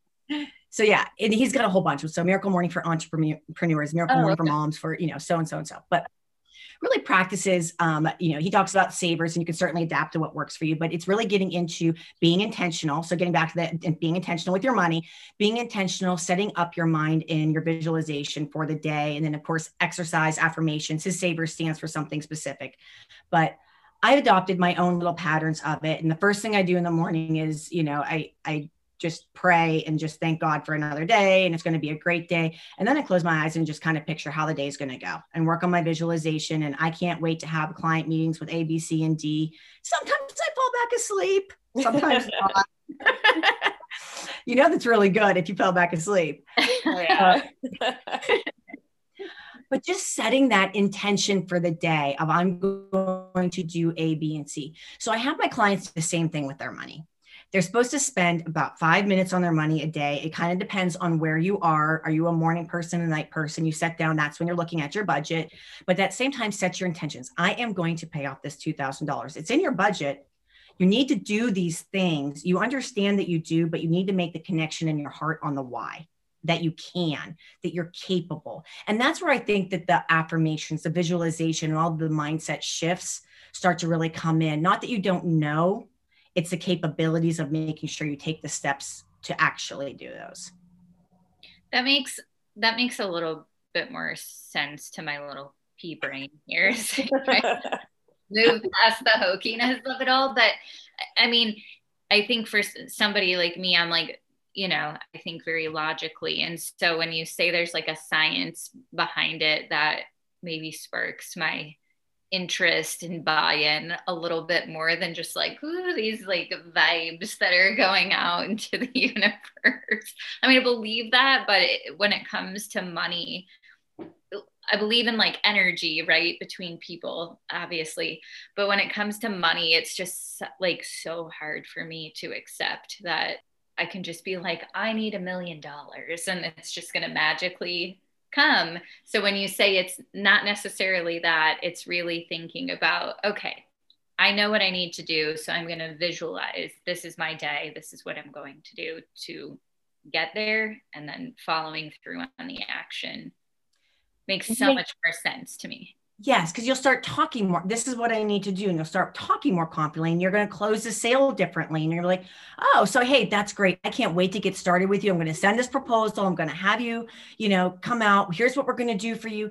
so yeah, and he's got a whole bunch. Of so Miracle Morning for entrepreneurs, Miracle oh, Morning okay. for moms, for you know, so and so and so. But really practices um, you know he talks about savers and you can certainly adapt to what works for you but it's really getting into being intentional so getting back to that and being intentional with your money being intentional setting up your mind in your visualization for the day and then of course exercise affirmations his saver stands for something specific but I adopted my own little patterns of it. And the first thing I do in the morning is, you know, I I just pray and just thank God for another day and it's going to be a great day. And then I close my eyes and just kind of picture how the day is going to go and work on my visualization. And I can't wait to have client meetings with A, B, C, and D. Sometimes I fall back asleep, sometimes not. you know, that's really good if you fell back asleep. Oh, yeah. Uh, but just setting that intention for the day of I'm going to do A, B, and C. So I have my clients do the same thing with their money. They're supposed to spend about five minutes on their money a day. It kind of depends on where you are. Are you a morning person, a night person? You set down, that's when you're looking at your budget. But at the same time, set your intentions. I am going to pay off this $2,000. It's in your budget. You need to do these things. You understand that you do, but you need to make the connection in your heart on the why that you can, that you're capable. And that's where I think that the affirmations, the visualization, and all the mindset shifts start to really come in. Not that you don't know, it's the capabilities of making sure you take the steps to actually do those. That makes that makes a little bit more sense to my little pea brain here. Move past the hokiness of it all. But I mean, I think for somebody like me, I'm like, you know, I think very logically. And so when you say there's like a science behind it that maybe sparks my interest and buy-in a little bit more than just like ooh, these like vibes that are going out into the universe. I mean, I believe that, but it, when it comes to money, I believe in like energy, right, between people, obviously. But when it comes to money, it's just like so hard for me to accept that I can just be like, I need a million dollars and it's just going to magically come. So when you say it's not necessarily that, it's really thinking about, okay, I know what I need to do. So I'm going to visualize this is my day. This is what I'm going to do to get there. And then following through on the action makes so much more sense to me. Yes, because you'll start talking more. This is what I need to do. And you'll start talking more confidently and you're going to close the sale differently. And you're like, oh, so hey, that's great. I can't wait to get started with you. I'm going to send this proposal. I'm going to have you, you know, come out. Here's what we're going to do for you.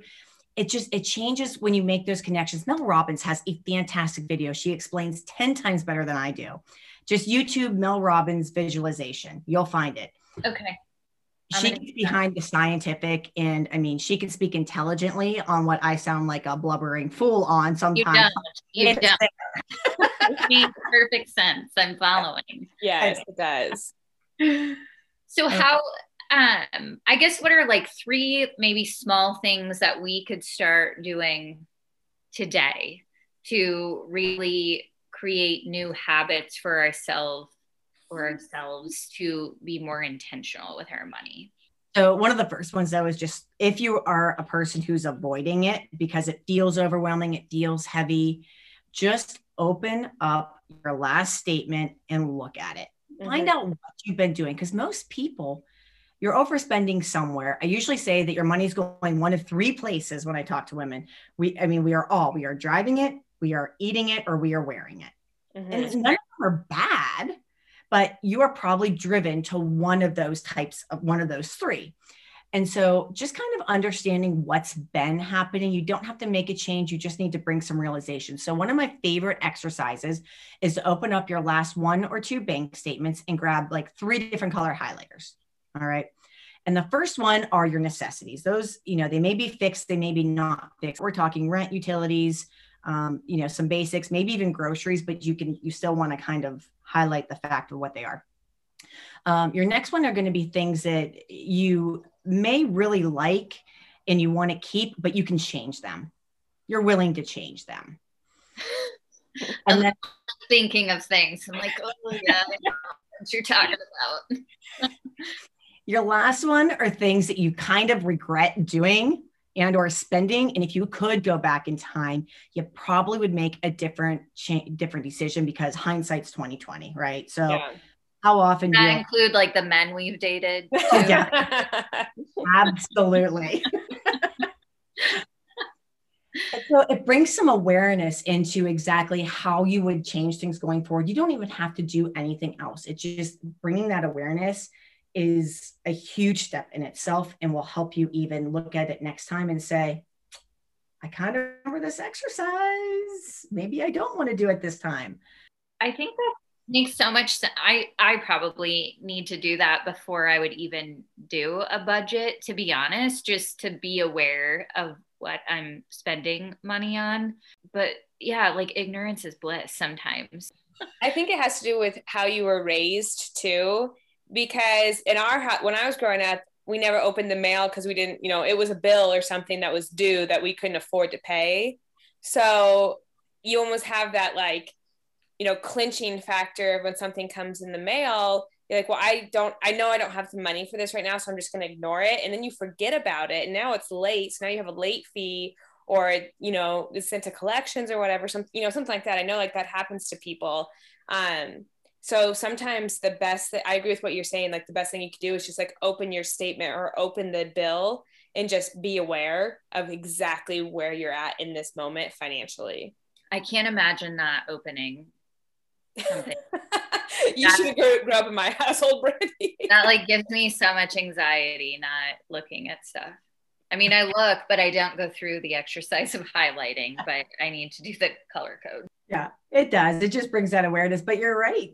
It just it changes when you make those connections. Mel Robbins has a fantastic video. She explains 10 times better than I do. Just YouTube Mel Robbins visualization. You'll find it. Okay she gets behind the scientific and i mean she can speak intelligently on what i sound like a blubbering fool on sometimes. you don't, you don't. it makes perfect sense. I'm following. Yes it does. So how um i guess what are like three maybe small things that we could start doing today to really create new habits for ourselves for ourselves to be more intentional with our money? So, one of the first ones that was just if you are a person who's avoiding it because it feels overwhelming, it feels heavy, just open up your last statement and look at it. Mm-hmm. Find out what you've been doing because most people, you're overspending somewhere. I usually say that your money's going one of three places when I talk to women. We, I mean, we are all, we are driving it, we are eating it, or we are wearing it. Mm-hmm. And none of them are bad but you are probably driven to one of those types of one of those three. And so just kind of understanding what's been happening. You don't have to make a change. You just need to bring some realization. So one of my favorite exercises is to open up your last one or two bank statements and grab like three different color highlighters. All right. And the first one are your necessities. Those, you know, they may be fixed, they may be not fixed. We're talking rent, utilities, um, you know, some basics, maybe even groceries, but you can, you still want to kind of highlight the fact of what they are. Um, your next one are going to be things that you may really like and you want to keep, but you can change them. You're willing to change them. And then thinking of things. I'm like, oh yeah, what you're talking about. your last one are things that you kind of regret doing and or spending and if you could go back in time you probably would make a different cha- different decision because hindsight's 2020 right? So yeah. how often that do you include like the men we've dated? Yeah. Absolutely. So it brings some awareness into exactly how you would change things going forward. You don't even have to do anything else. It's just bringing that awareness is a huge step in itself and will help you even look at it next time and say, I kind of remember this exercise. Maybe I don't want to do it this time. I think that makes so much sense. I, I probably need to do that before I would even do a budget, to be honest, just to be aware of what I'm spending money on. But yeah, like ignorance is bliss sometimes. I think it has to do with how you were raised too because in our house when i was growing up we never opened the mail because we didn't, you know, it was a bill or something that was due that we couldn't afford to pay. So you almost have that like, you know, clinching factor of when something comes in the mail. You're like, well, I don't, I know I don't have the money for this right now, so I'm just going to ignore it. And then you forget about it. And now it's late. So now you have a late fee or, you know, it's sent to collections or whatever, some, you know, something like that. I know like that happens to people. Um, so sometimes the best that I agree with what you're saying, like the best thing you could do is just like open your statement or open the bill and just be aware of exactly where you're at in this moment financially. I can't imagine not opening something. you should grow, grow up in my household, Brandy. that like gives me so much anxiety not looking at stuff. I mean, I look, but I don't go through the exercise of highlighting, but I need to do the color code. Yeah, it does. It just brings that awareness. But you're right,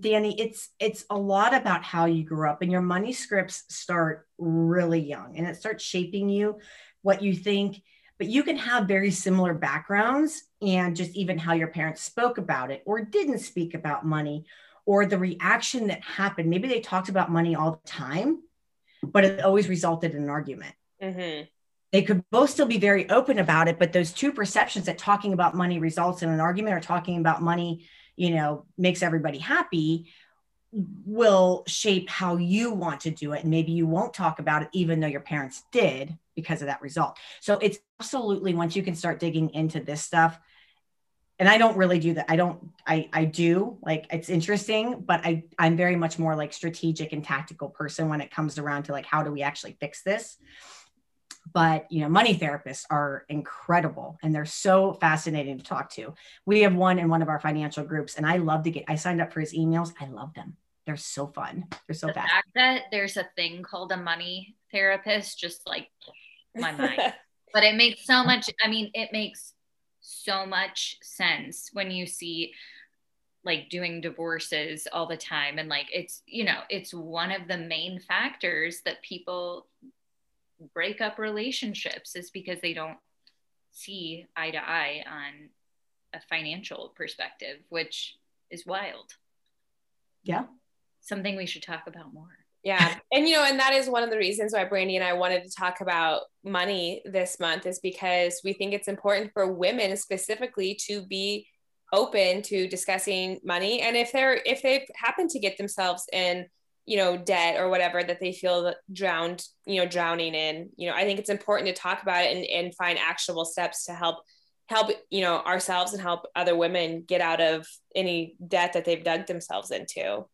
Danny. It's it's a lot about how you grew up, and your money scripts start really young, and it starts shaping you, what you think. But you can have very similar backgrounds, and just even how your parents spoke about it or didn't speak about money, or the reaction that happened. Maybe they talked about money all the time, but it always resulted in an argument. Mm-hmm they could both still be very open about it but those two perceptions that talking about money results in an argument or talking about money you know makes everybody happy will shape how you want to do it. And maybe you won't talk about it even though your parents did because of that result. So it's absolutely once you can start digging into this stuff and i don't really do that. I don't i i do like it's interesting but i i'm very much more like strategic and tactical person when it comes around to like how do we actually fix this but you know money therapists are incredible and they're so fascinating to talk to. We have one in one of our financial groups and i love to get i signed up for his emails. I love them. They're so fun. They're so the fast. fact that there's a thing called a money therapist just like my mind. But it makes so much i mean it makes so much sense when you see like doing divorces all the time and like it's you know it's one of the main factors that people break up relationships is because they don't see eye to eye on a financial perspective, which is wild. Yeah. Something we should talk about more. Yeah. And, you know, and that is one of the reasons why Brandy and I wanted to talk about money this month is because we think it's important for women specifically to be open to discussing money. And if they're, if they happen to get themselves in you know debt or whatever that they feel drowned you know drowning in. You know i think it's important to talk about it and, and find actionable steps to help help you know ourselves and help other women get out of any debt that they've dug themselves into.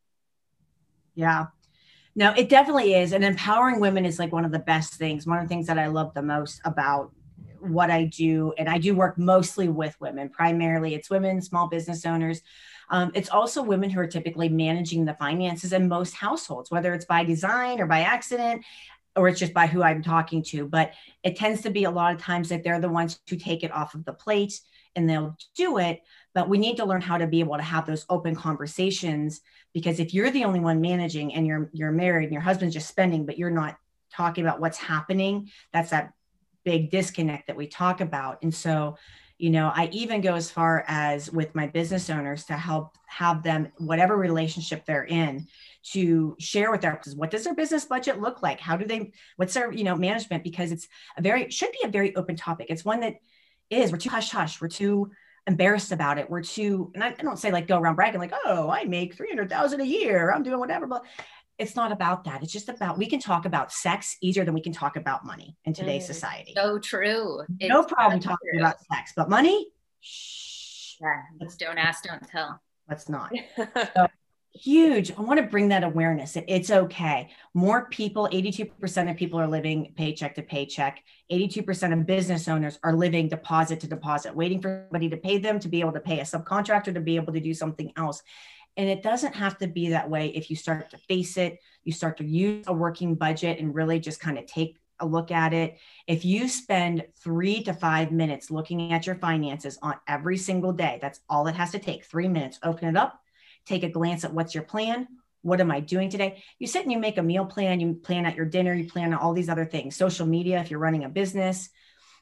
Yeah. No it definitely is. And empowering women is like one of the best things one of the things that i love the most about what i do. And i do work mostly with women. Primarily it's women small business owners um, it's also women who are typically managing the finances in most households, whether it's by design or by accident or it's just by who I'm talking to. But it tends to be a lot of times that they're the ones who take it off of the plate and they'll do it. But we need to learn how to be able to have those open conversations because if you're the only one managing and you're you're married and your husband's just spending, but you're not talking about what's happening, that's that big disconnect that we talk about. And so you know i even go as far as with my business owners to help have them whatever relationship they're in to share with their what does their business budget look like? How do they what's their you know management? Because it's a very should be a very open topic. It's one that is we're too hush hush we're too embarrassed about it. We're too and I, I don't say like go around bragging like oh i make 300000 a year i'm doing whatever but it's not about that. It's just about we can talk about sex easier than we can talk about money in today's mm, society. So true. no problem so talking true. about sex, but money. Shh. Yeah, don't ask, don't tell. Let's not. so, huge. I want to bring that awareness. It's okay. More people, 82% of people are living paycheck to paycheck. 82% of business owners are living deposit to deposit, waiting for somebody to pay them to be able to pay a subcontractor to be able to do something else. And it doesn't have to be that way if you start to face it, you start to use a working budget and really just kind of take a look at it. If you spend three to five minutes looking at your finances on every single day, that's all it has to take three minutes. Open it up, take a glance at what's your plan. What am I doing today? You sit and you make a meal plan, you plan out your dinner, you plan all these other things, social media, if you're running a business,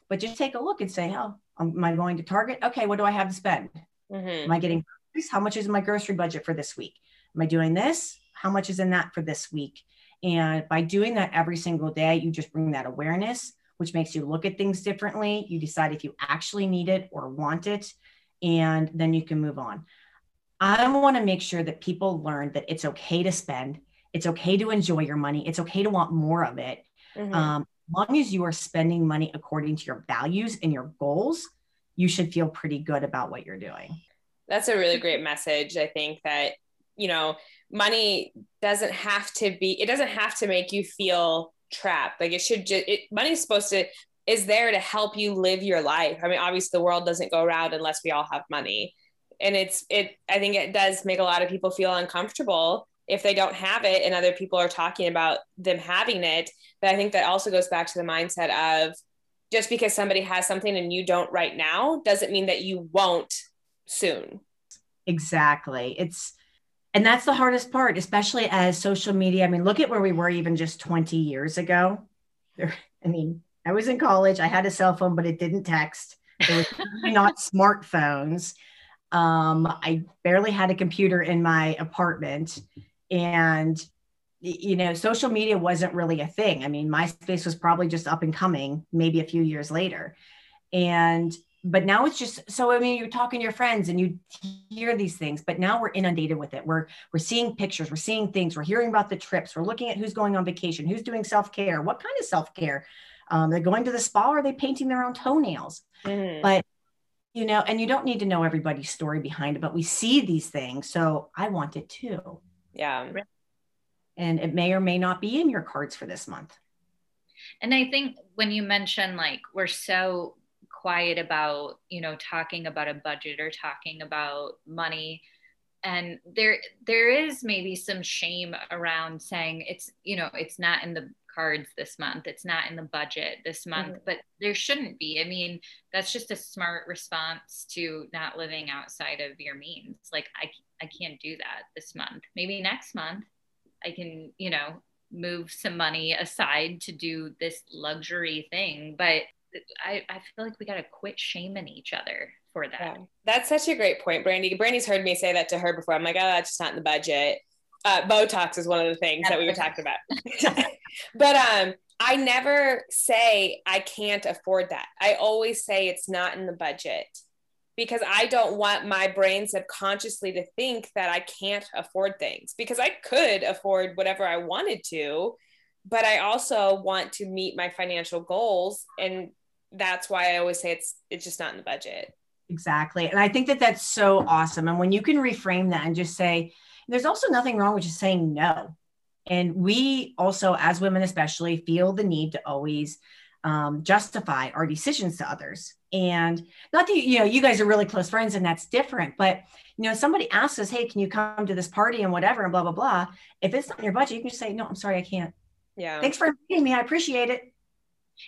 but just take a look and say, oh, am I going to Target? Okay, what do I have to spend? Mm-hmm. Am I getting how much is my grocery budget for this week? Am I doing this? How much is in that for this week? And by doing that every single day, you just bring that awareness, which makes you look at things differently. You decide if you actually need it or want it, and then you can move on. I want to make sure that people learn that it's okay to spend, it's okay to enjoy your money, it's okay to want more of it. Mm-hmm. Um, as long as you are spending money according to your values and your goals, you should feel pretty good about what you're doing. That's a really great message. I think that, you know, money doesn't have to be, it doesn't have to make you feel trapped. Like it should just, it, money's supposed to, is there to help you live your life. I mean, obviously the world doesn't go around unless we all have money. And it's, it, I think it does make a lot of people feel uncomfortable if they don't have it and other people are talking about them having it. But I think that also goes back to the mindset of just because somebody has something and you don't right now doesn't mean that you won't soon. Exactly. It's, and that's the hardest part, especially as social media. I mean, look at where we were even just 20 years ago. There, I mean, I was in college, I had a cell phone, but it didn't text. It was not smartphones. Um, I barely had a computer in my apartment. And you know, social media wasn't really a thing. I mean, MySpace was probably just up and coming, maybe a few years later. And but now it's just so i mean you're talking to your friends and you hear these things but now we're inundated with it. We're we're seeing pictures we're seeing things we're hearing about the trips we're looking at who's going on vacation who's doing self-care what kind of self-care? Um, they're going to the spa or are they painting their own toenails? Mm. but you know and you don't need to know everybody's story behind it but we see these things so i want it too. Yeah. And it may or may not be in your cards for this month. And i think when you mention like we're so quiet about you know talking about a budget or talking about money. And there there is maybe some shame around saying it's you know it's not in the cards this month it's not in the budget this month mm-hmm. but there shouldn't be. I mean that's just a smart response to not living outside of your means. Like i i can't do that this month. Maybe next month i can you know move some money aside to do this luxury thing but I, I feel like we got to quit shaming each other for that. Yeah. That's such a great point, Brandy. Brandy's heard me say that to her before. I'm like, oh, that's just not in the budget. Uh, Botox is one of the things that we were talking about. but um, I never say I can't afford that. I always say it's not in the budget because I don't want my brain subconsciously to think that I can't afford things because I could afford whatever I wanted to, but I also want to meet my financial goals and that's why I always say it's it's just not in the budget. Exactly. And I think that that's so awesome. And when you can reframe that and just say, there's also nothing wrong with just saying no. And we also, as women especially, feel the need to always um, justify our decisions to others. And not that you know, you guys are really close friends, and that's different. But you know, somebody asks us, "Hey, can you come to this party and whatever and blah blah blah?" If it's not in your budget, you can just say, "No, I'm sorry, I can't." Yeah. Thanks for inviting me. I appreciate it.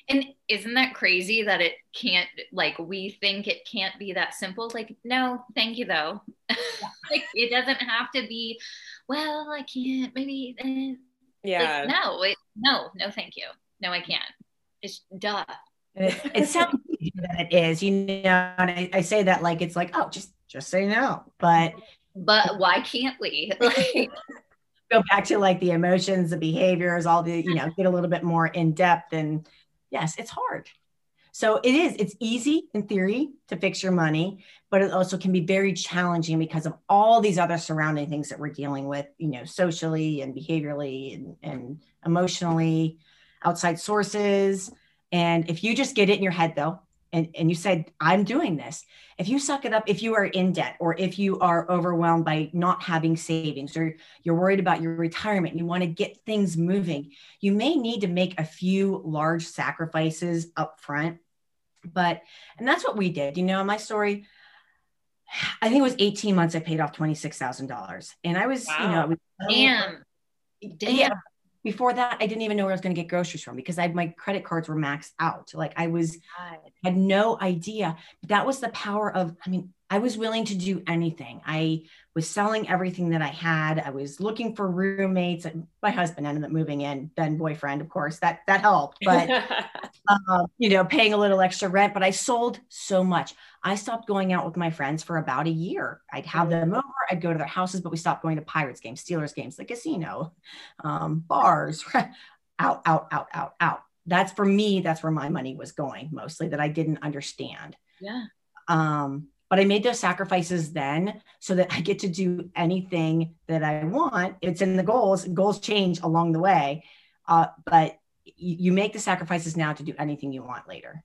And isn't that crazy that it can't, like, we think it can't be that simple? Like, no, thank you, though. like, it doesn't have to be, well, I can't, maybe. Eh. Yeah. Like, no, it, no, no, thank you. No, I can't. It's duh. It, it sounds that it is, you know, and I, I say that like it's like, oh, just just say no. But but why can't we? Like, go back to like the emotions, the behaviors, all the, you know, get a little bit more in depth and yes, it's hard. So it is, it's easy in theory to fix your money, but it also can be very challenging because of all these other surrounding things that we're dealing with, you know, socially and behaviorally and, and emotionally, outside sources. And if you just get it in your head though, and, and you said, I'm doing this. If you suck it up, if you are in debt or if you are overwhelmed by not having savings or you're worried about your retirement, you want to get things moving, you may need to make a few large sacrifices up front. But, and that's what we did. You know, my story, I think it was 18 months I paid off $26,000. And I was, wow. you know, was, damn. Damn. Yeah before that i didn't even know where i was going to get groceries from because I, my credit cards were maxed out like i was had no idea but that was the power of i mean I was willing to do anything. I was selling everything that I had. I was looking for roommates. My husband ended up moving in, then boyfriend, of course, that that helped. But um, you know, paying a little extra rent. But I sold so much. I stopped going out with my friends for about a year. I'd have them over. I'd go to their houses, but we stopped going to Pirates games, Steelers games, the casino, um, bars. out, out, out, out, out. That's for me. That's where my money was going mostly. That I didn't understand. Yeah. Um, but I made those sacrifices then so that I get to do anything that I want. It's in the goals, goals change along the way. Uh, but you, you, make the sacrifices now to do anything you want later.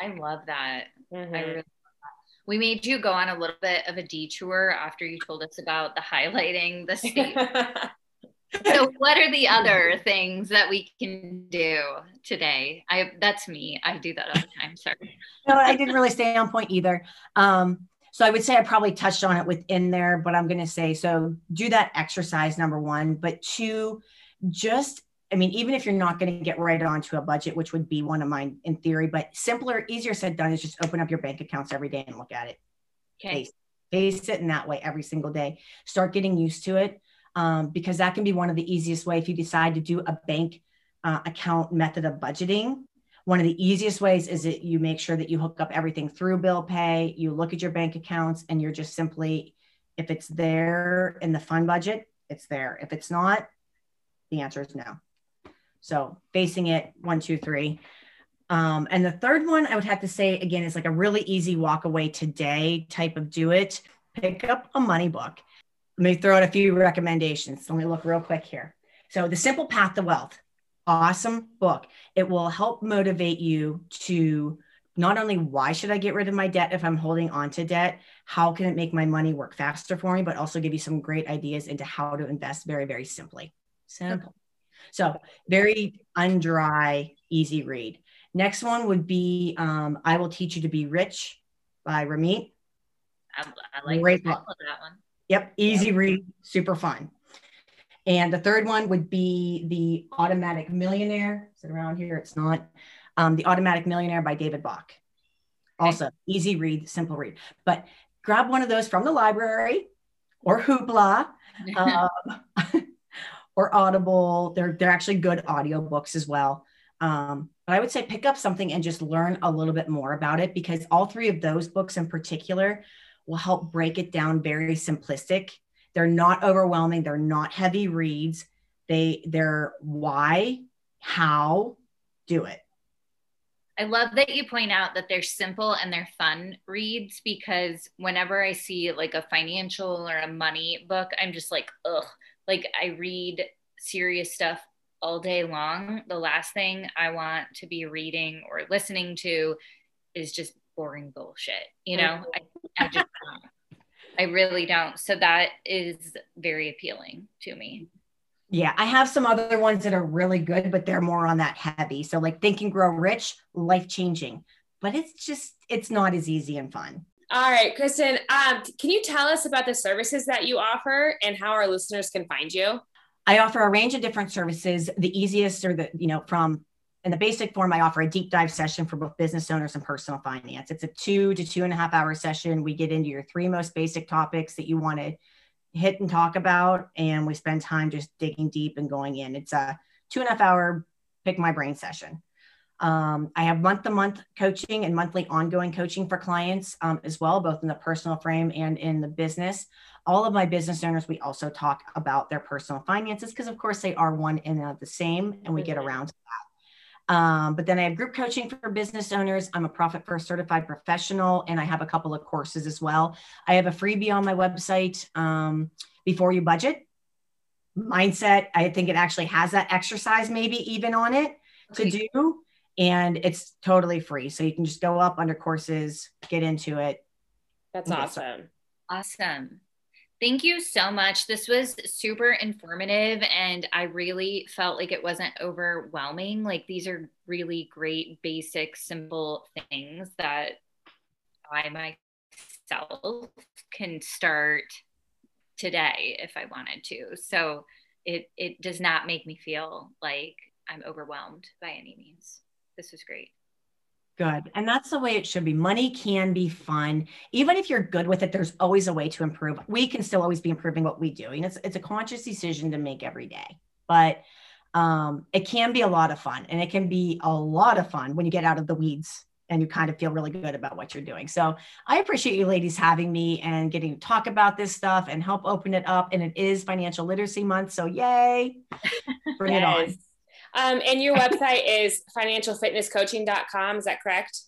I love that. Mm-hmm. I really love that. We made you go on a little bit of a detour after you told us about the highlighting the state so what are the other things that we can do today i that's me i do that all the time sorry no i didn't really stay on point either um, so i would say i probably touched on it within there but i'm going to say so do that exercise number one but two just i mean even if you're not going to get right onto a budget which would be one of mine in theory but simpler easier said done is just open up your bank accounts every day and look at it. Okay. Face, face it in that way every single day. Start getting used to it um, because that can be one of the easiest way if you decide to do a bank uh, account method of budgeting. One of the easiest ways is that you make sure that you hook up everything through bill pay you look at your bank accounts and you're just simply if it's there in the fund budget it's there. If it's not the answer is no so facing it one two three um, and the third one i would have to say again is like a really easy walk away today type of do it pick up a money book let me throw out a few recommendations. Let me look real quick here. So, The Simple Path to Wealth, awesome book. It will help motivate you to not only why should I get rid of my debt if I'm holding on to debt, how can it make my money work faster for me, but also give you some great ideas into how to invest very, very simply. Simple. So, very undry, easy read. Next one would be um, I Will Teach You to Be Rich by Ramit. I, I like Great book. that one. Yep, easy read, super fun. And the third one would be The Automatic Millionaire. Is it around here? It's not. Um, the Automatic Millionaire by David Bach. Also, okay. easy read, simple read. But grab one of those from the library or Hoopla um, or Audible. They're, they're actually good audiobooks as well. Um, but I would say pick up something and just learn a little bit more about it because all three of those books in particular will help break it down very simplistic. They're not overwhelming, they're not heavy reads. They they're why, how, do it. I love that you point out that they're simple and they're fun reads because whenever I see like a financial or a money book, I'm just like, ugh. Like I read serious stuff all day long. The last thing I want to be reading or listening to is just boring bullshit. You know, mm-hmm. I, I just I really don't. So that is very appealing to me. Yeah, I have some other ones that are really good, but they're more on that heavy. So like Think and Grow Rich, life changing, but it's just it's not as easy and fun. All right, Kristen, um, can you tell us about the services that you offer and how our listeners can find you? I offer a range of different services. The easiest are the, you know, from in the basic form, I offer a deep dive session for both business owners and personal finance. It's a two to two and a half hour session. We get into your three most basic topics that you want to hit and talk about, and we spend time just digging deep and going in. It's a two and a half hour pick my brain session. Um, I have month to month coaching and monthly ongoing coaching for clients um, as well, both in the personal frame and in the business. All of my business owners, we also talk about their personal finances because, of course, they are one and the same, and we get mm-hmm. around to that. Um, but then I have group coaching for business owners. I'm a Profit First certified professional, and I have a couple of courses as well. I have a freebie on my website, um, Before You Budget Mindset. I think it actually has that exercise, maybe even on it to do. And it's totally free. So you can just go up under courses, get into it. That's awesome. Awesome. Thank you so much. This was super informative, and I really felt like it wasn't overwhelming. Like, these are really great, basic, simple things that I myself can start today if I wanted to. So, it, it does not make me feel like I'm overwhelmed by any means. This was great. Good. And that's the way it should be. Money can be fun. Even if you're good with it, there's always a way to improve. We can still always be improving what we do. And it's it's a conscious decision to make every day. But um, it can be a lot of fun and it can be a lot of fun when you get out of the weeds and you kind of feel really good about what you're doing. So I appreciate you ladies having me and getting to talk about this stuff and help open it up. And it is financial literacy month. So yay, bring yes. it on. Um, and your website is financialfitnesscoaching.com. Is that correct?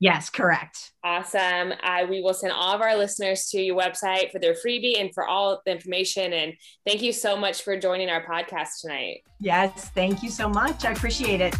Yes, correct. Awesome. Uh, we will send all of our listeners to your website for their freebie and for all the information. And thank you so much for joining our podcast tonight. Yes, thank you so much. I appreciate it.